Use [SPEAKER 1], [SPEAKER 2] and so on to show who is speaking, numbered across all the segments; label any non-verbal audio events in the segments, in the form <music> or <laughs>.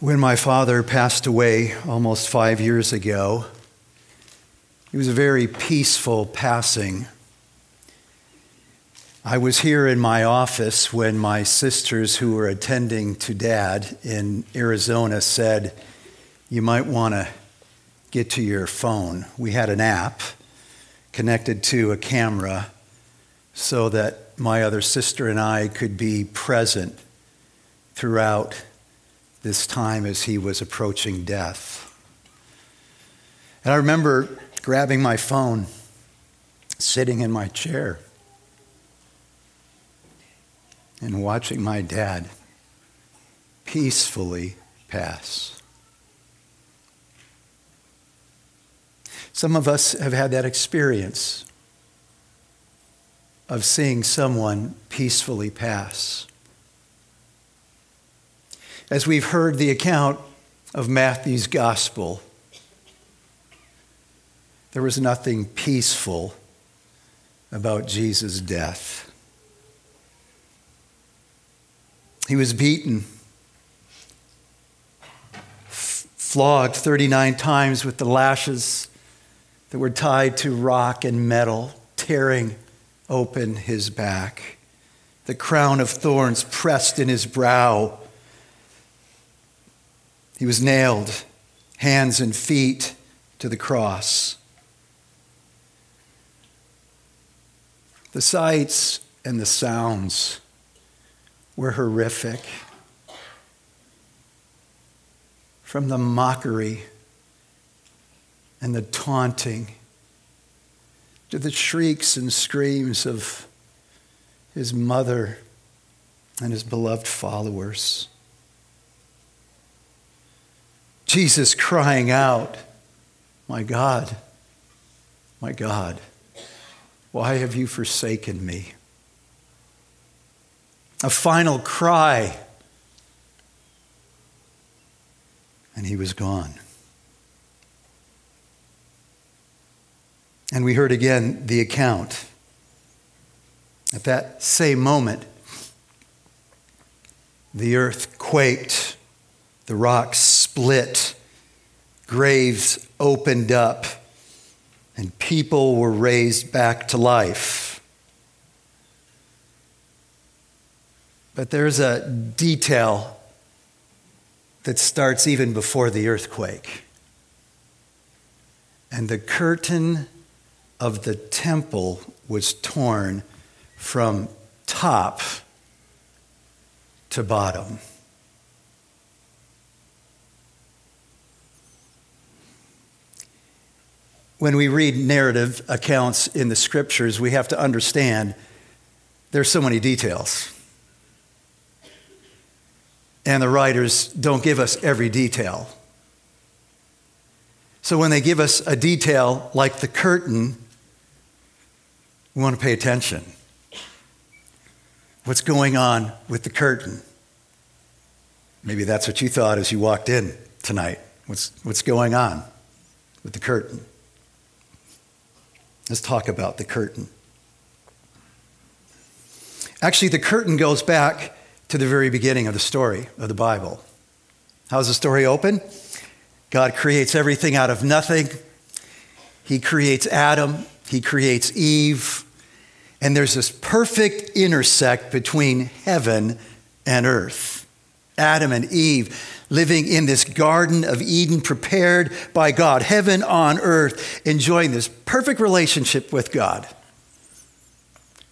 [SPEAKER 1] When my father passed away almost five years ago, it was a very peaceful passing. I was here in my office when my sisters, who were attending to dad in Arizona, said, You might want to get to your phone. We had an app connected to a camera so that my other sister and I could be present throughout this time as he was approaching death. And I remember grabbing my phone, sitting in my chair, and watching my dad peacefully pass. Some of us have had that experience of seeing someone peacefully pass as we've heard the account of Matthew's gospel, there was nothing peaceful about Jesus' death. He was beaten, flogged 39 times with the lashes that were tied to rock and metal, tearing open his back. The crown of thorns pressed in his brow he was nailed, hands and feet, to the cross. The sights and the sounds were horrific. From the mockery and the taunting to the shrieks and screams of his mother and his beloved followers. Jesus crying out, My God, my God, why have you forsaken me? A final cry, and he was gone. And we heard again the account. At that same moment, the earth quaked, the rocks split, graves opened up, and people were raised back to life. But there's a detail that starts even before the earthquake. And the curtain of the temple was torn from top to bottom. When we read narrative accounts in the scriptures, we have to understand there's so many details. And the writers don't give us every detail. So when they give us a detail like the curtain, we want to pay attention. What's going on with the curtain? Maybe that's what you thought as you walked in tonight. What's, what's going on with the curtain? Let's talk about the curtain. Actually, the curtain goes back to the very beginning of the story of the Bible. How's the story open? God creates everything out of nothing. He creates Adam, he creates Eve, and there's this perfect intersect between heaven and earth. Adam and Eve living in this Garden of Eden prepared by God, heaven on earth, enjoying this perfect relationship with God.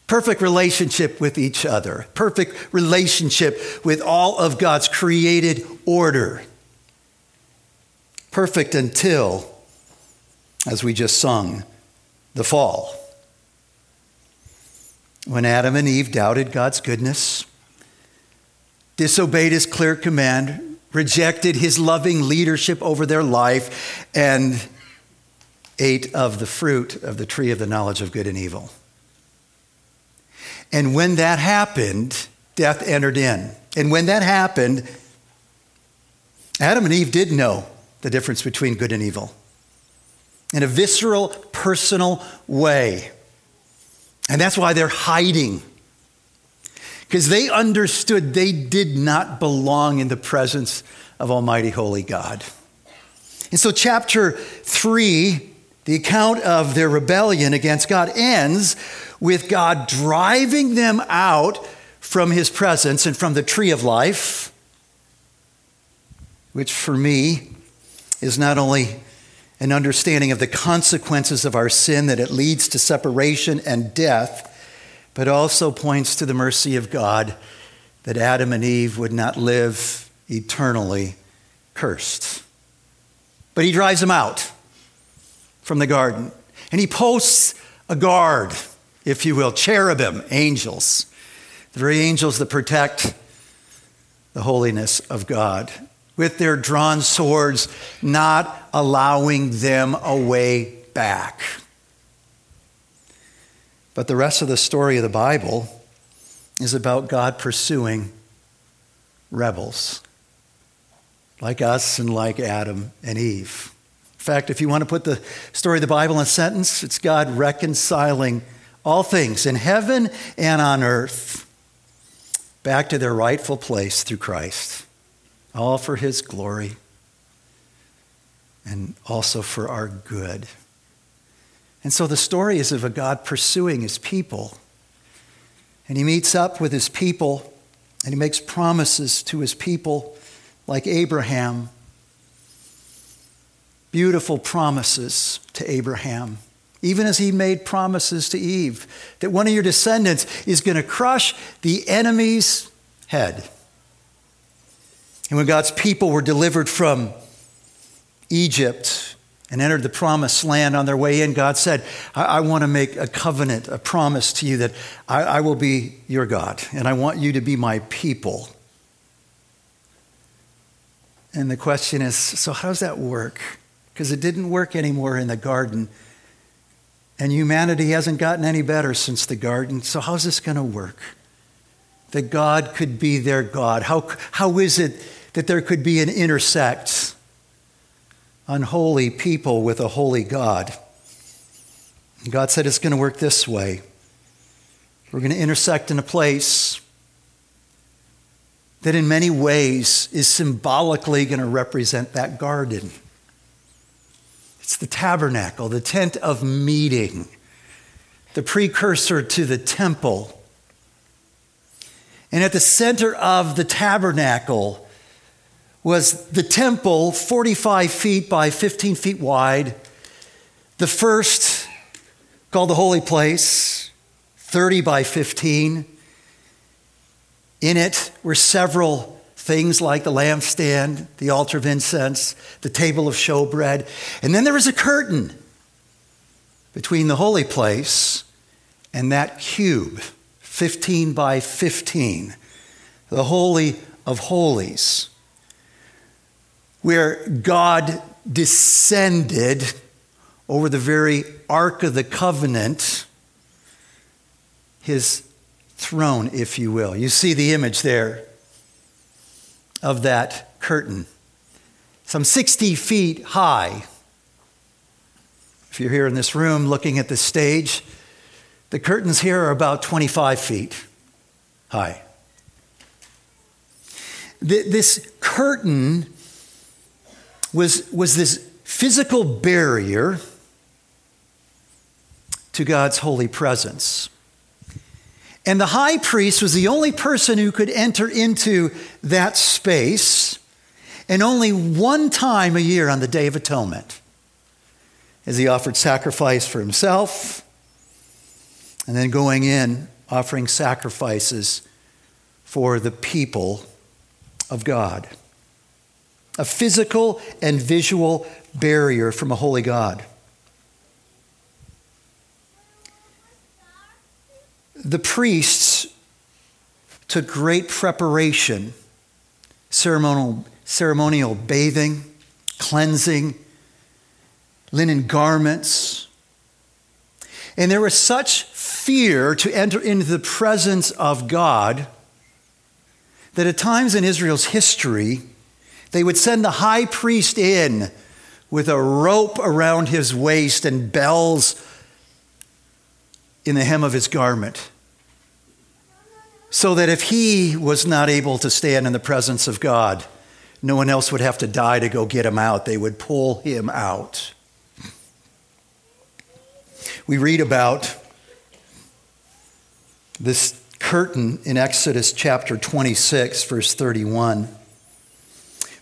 [SPEAKER 1] Perfect relationship with each other, perfect relationship with all of God's created order. Perfect until, as we just sung, the fall. When Adam and Eve doubted God's goodness, disobeyed his clear command, rejected his loving leadership over their life, and ate of the fruit of the tree of the knowledge of good and evil. And when that happened, death entered in. And when that happened, Adam and Eve did know the difference between good and evil in a visceral, personal way. And that's why they're hiding because they understood they did not belong in the presence of Almighty Holy God. And so, chapter 3, the account of their rebellion against God, ends with God driving them out from his presence and from the tree of life, which for me is not only an understanding of the consequences of our sin, that it leads to separation and death, but also points to the mercy of God that Adam and Eve would not live eternally cursed. But he drives them out from the garden, and he posts a guard, if you will, cherubim, angels, the very angels that protect the holiness of God with their drawn swords, not allowing them a way back. But the rest of the story of the Bible is about God pursuing rebels like us and like Adam and Eve. In fact, if you want to put the story of the Bible in a sentence, it's God reconciling all things in heaven and on earth back to their rightful place through Christ all for His glory and also for our good. And so the story is of a God pursuing His people. And He meets up with His people and He makes promises to His people like Abraham. Beautiful promises to Abraham even as he made promises to Eve, that one of your descendants is going to crush the enemy's head. And when God's people were delivered from Egypt and entered the promised land on their way in, God said, I, I want to make a covenant, a promise to you that I, I will be your God and I want you to be my people. And the question is so, how does that work? Because it didn't work anymore in the garden. And humanity hasn't gotten any better since the garden. So, how's this going to work? That God could be their God. How, how is it that there could be an intersect unholy people with a holy God. God said it's going to work this way. We're going to intersect in a place that, in many ways, is symbolically going to represent that garden. It's the tabernacle, the tent of meeting, the precursor to the temple. And at the center of the tabernacle was the temple, 45 feet by 15 feet wide. The first, called the Holy Place, 30 by 15. In it were several things like the lampstand, the altar of incense, the table of showbread. And then there was a curtain between the holy place and that cube, 15 by 15, the Holy of Holies where God descended over the very Ark of the Covenant, his throne, if you will. You see the image there of that curtain, some 60 feet high. If you're here in this room looking at the stage, the curtains here are about 25 feet high. This curtain was, was this physical barrier to God's holy presence. And the high priest was the only person who could enter into that space, and only one time a year on the Day of Atonement, as he offered sacrifice for himself, and then going in, offering sacrifices for the people of God a physical and visual barrier from a holy God. The priests took great preparation, ceremonial, ceremonial bathing, cleansing, linen garments. And there was such fear to enter into the presence of God that at times in Israel's history, they would send the high priest in with a rope around his waist and bells in the hem of his garment. so that if he was not able to stand in the presence of God, no one else would have to die to go get him out. They would pull him out. We read about this curtain in Exodus chapter 26, verse 31.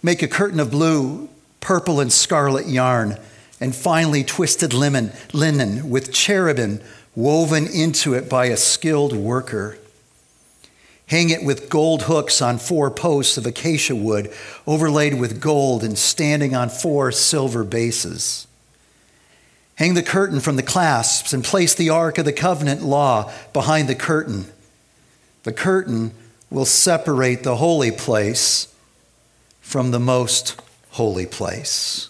[SPEAKER 1] Make a curtain of blue, purple, and scarlet yarn, and finely twisted linen, linen with cherubim woven into it by a skilled worker. Hang it with gold hooks on four posts of acacia wood, overlaid with gold and standing on four silver bases. Hang the curtain from the clasps and place the Ark of the Covenant law behind the curtain. The curtain will separate the holy place from the most holy place.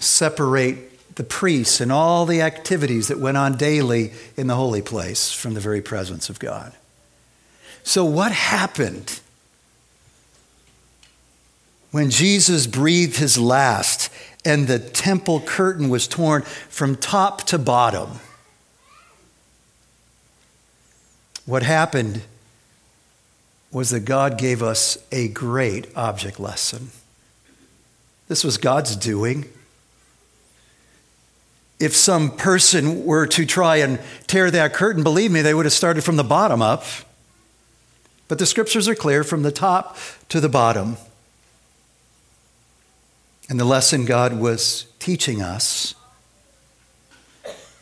[SPEAKER 1] Separate the priests and all the activities that went on daily in the holy place from the very presence of God. So, what happened when Jesus breathed his last and the temple curtain was torn from top to bottom? What happened was that God gave us a great object lesson. This was God's doing if some person were to try and tear that curtain, believe me, they would have started from the bottom up. But the scriptures are clear from the top to the bottom. And the lesson God was teaching us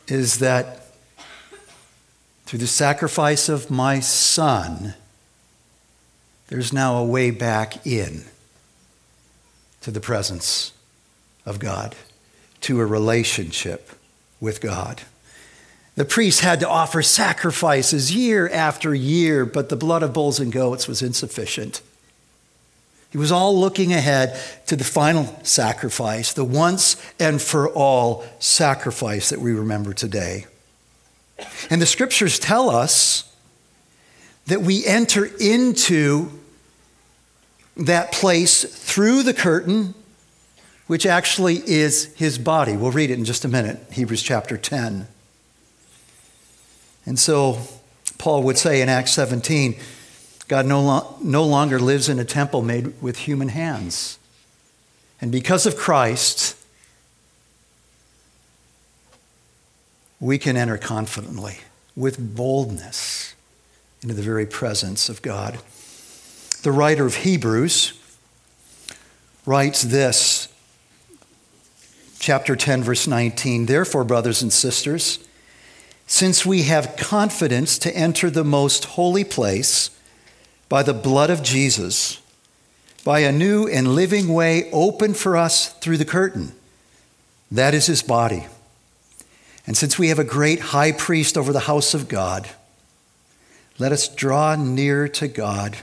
[SPEAKER 1] is that through the sacrifice of my son, there's now a way back in to the presence of God to a relationship with God. The priests had to offer sacrifices year after year, but the blood of bulls and goats was insufficient. He was all looking ahead to the final sacrifice, the once and for all sacrifice that we remember today. And the scriptures tell us that we enter into that place through the curtain which actually is his body. We'll read it in just a minute, Hebrews chapter 10. And so Paul would say in Acts 17, God no, lo- no longer lives in a temple made with human hands. And because of Christ, we can enter confidently with boldness into the very presence of God. The writer of Hebrews writes this chapter 10, verse 19. Therefore, brothers and sisters, since we have confidence to enter the most holy place by the blood of Jesus, by a new and living way opened for us through the curtain, that is his body. And since we have a great high priest over the house of God, let us draw near to God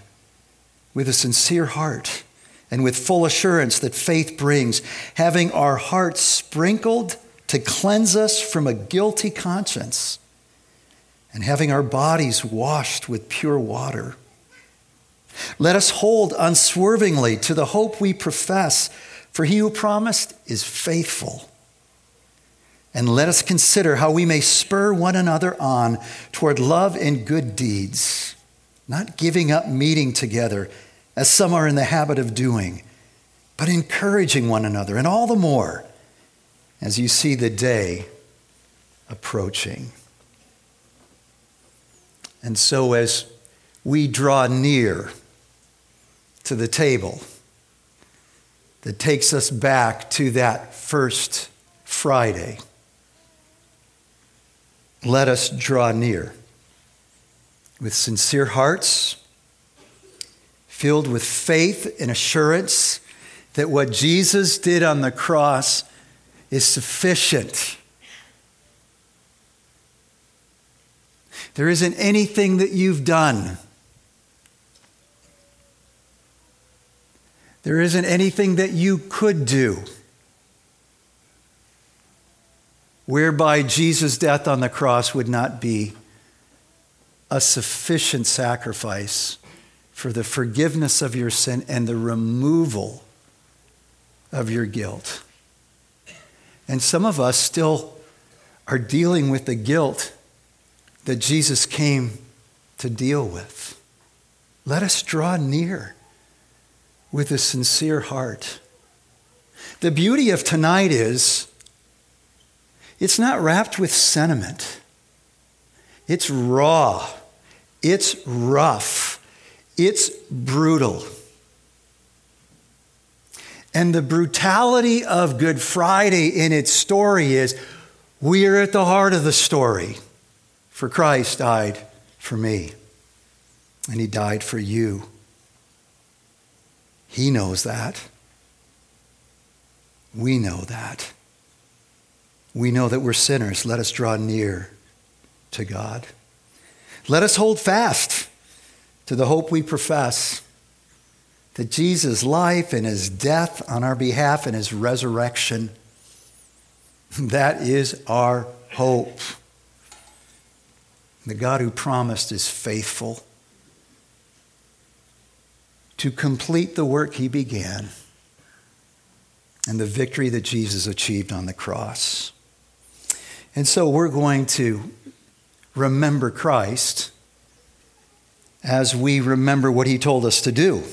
[SPEAKER 1] with a sincere heart and with full assurance that faith brings, having our hearts sprinkled to cleanse us from a guilty conscience, and having our bodies washed with pure water. Let us hold unswervingly to the hope we profess, for he who promised is faithful. And let us consider how we may spur one another on toward love and good deeds, not giving up meeting together as some are in the habit of doing, but encouraging one another, and all the more as you see the day approaching. And so, as we draw near to the table that takes us back to that first Friday, let us draw near with sincere hearts filled with faith and assurance that what Jesus did on the cross is sufficient. There isn't anything that you've done. There isn't anything that you could do whereby Jesus' death on the cross would not be a sufficient sacrifice for the forgiveness of your sin and the removal of your guilt. And some of us still are dealing with the guilt that Jesus came to deal with. Let us draw near with a sincere heart. The beauty of tonight is it's not wrapped with sentiment. It's raw. It's rough. It's brutal. And the brutality of Good Friday in its story is we are at the heart of the story. For Christ died for me, and he died for you. He knows that. We know that. We know that we're sinners. Let us draw near to God. Let us hold fast to the hope we profess that Jesus' life and his death on our behalf and his resurrection, <laughs> that is our hope. The God who promised is faithful to complete the work he began and the victory that Jesus achieved on the cross. And so we're going to remember Christ as we remember what he told us to do.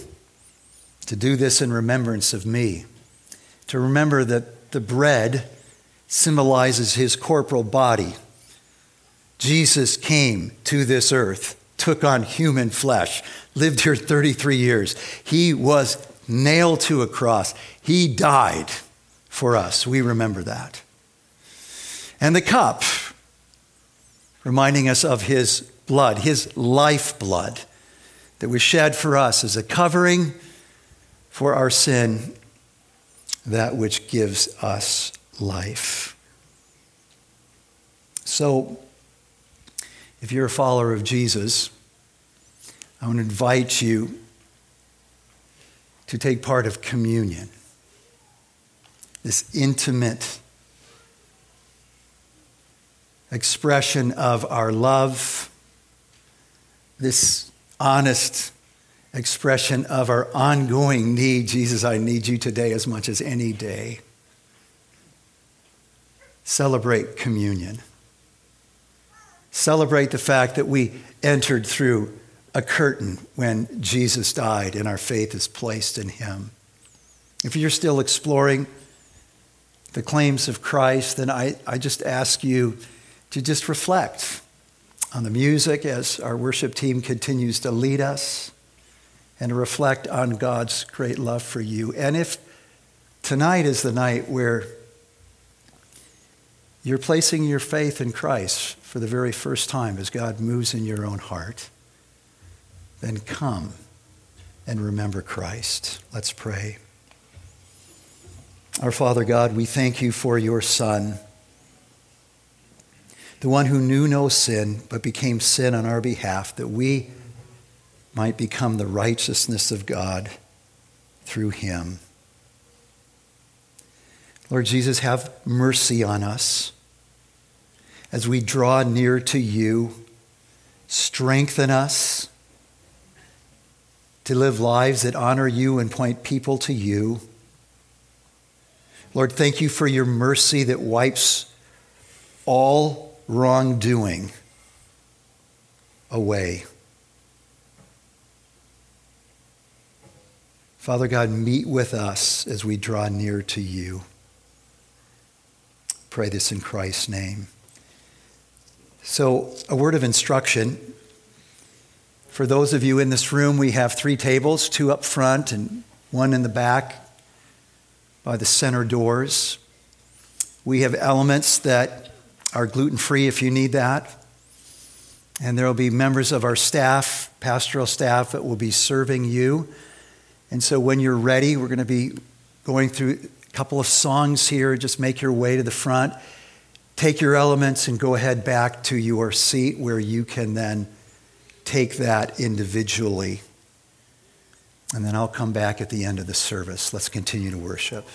[SPEAKER 1] To do this in remembrance of me. To remember that the bread symbolizes his corporal body. Jesus came to this earth, took on human flesh, lived here 33 years. He was nailed to a cross. He died for us. We remember that. And the cup, reminding us of his blood, his life blood that was shed for us as a covering for our sin, that which gives us life. So, if you're a follower of Jesus, I want to invite you to take part of communion, this intimate expression of our love, this honest expression of our ongoing need. Jesus, I need you today as much as any day. Celebrate communion. Celebrate the fact that we entered through a curtain when Jesus died and our faith is placed in him. If you're still exploring the claims of Christ, then I, I just ask you to just reflect on the music as our worship team continues to lead us and to reflect on God's great love for you. And if tonight is the night where you're placing your faith in Christ for the very first time as God moves in your own heart, then come and remember Christ. Let's pray. Our Father God, we thank you for your Son the one who knew no sin but became sin on our behalf, that we might become the righteousness of God through him. Lord Jesus, have mercy on us as we draw near to you. Strengthen us to live lives that honor you and point people to you. Lord, thank you for your mercy that wipes all wrongdoing away. Father God, meet with us as we draw near to you. Pray this in Christ's name. So, a word of instruction. For those of you in this room, we have three tables two up front and one in the back by the center doors. We have elements that are gluten free if you need that. And there will be members of our staff, pastoral staff, that will be serving you. And so when you're ready, we're going to be going through a couple of songs here. Just make your way to the front. Take your elements and go ahead back to your seat where you can then take that individually. And then I'll come back at the end of the service. Let's continue to worship.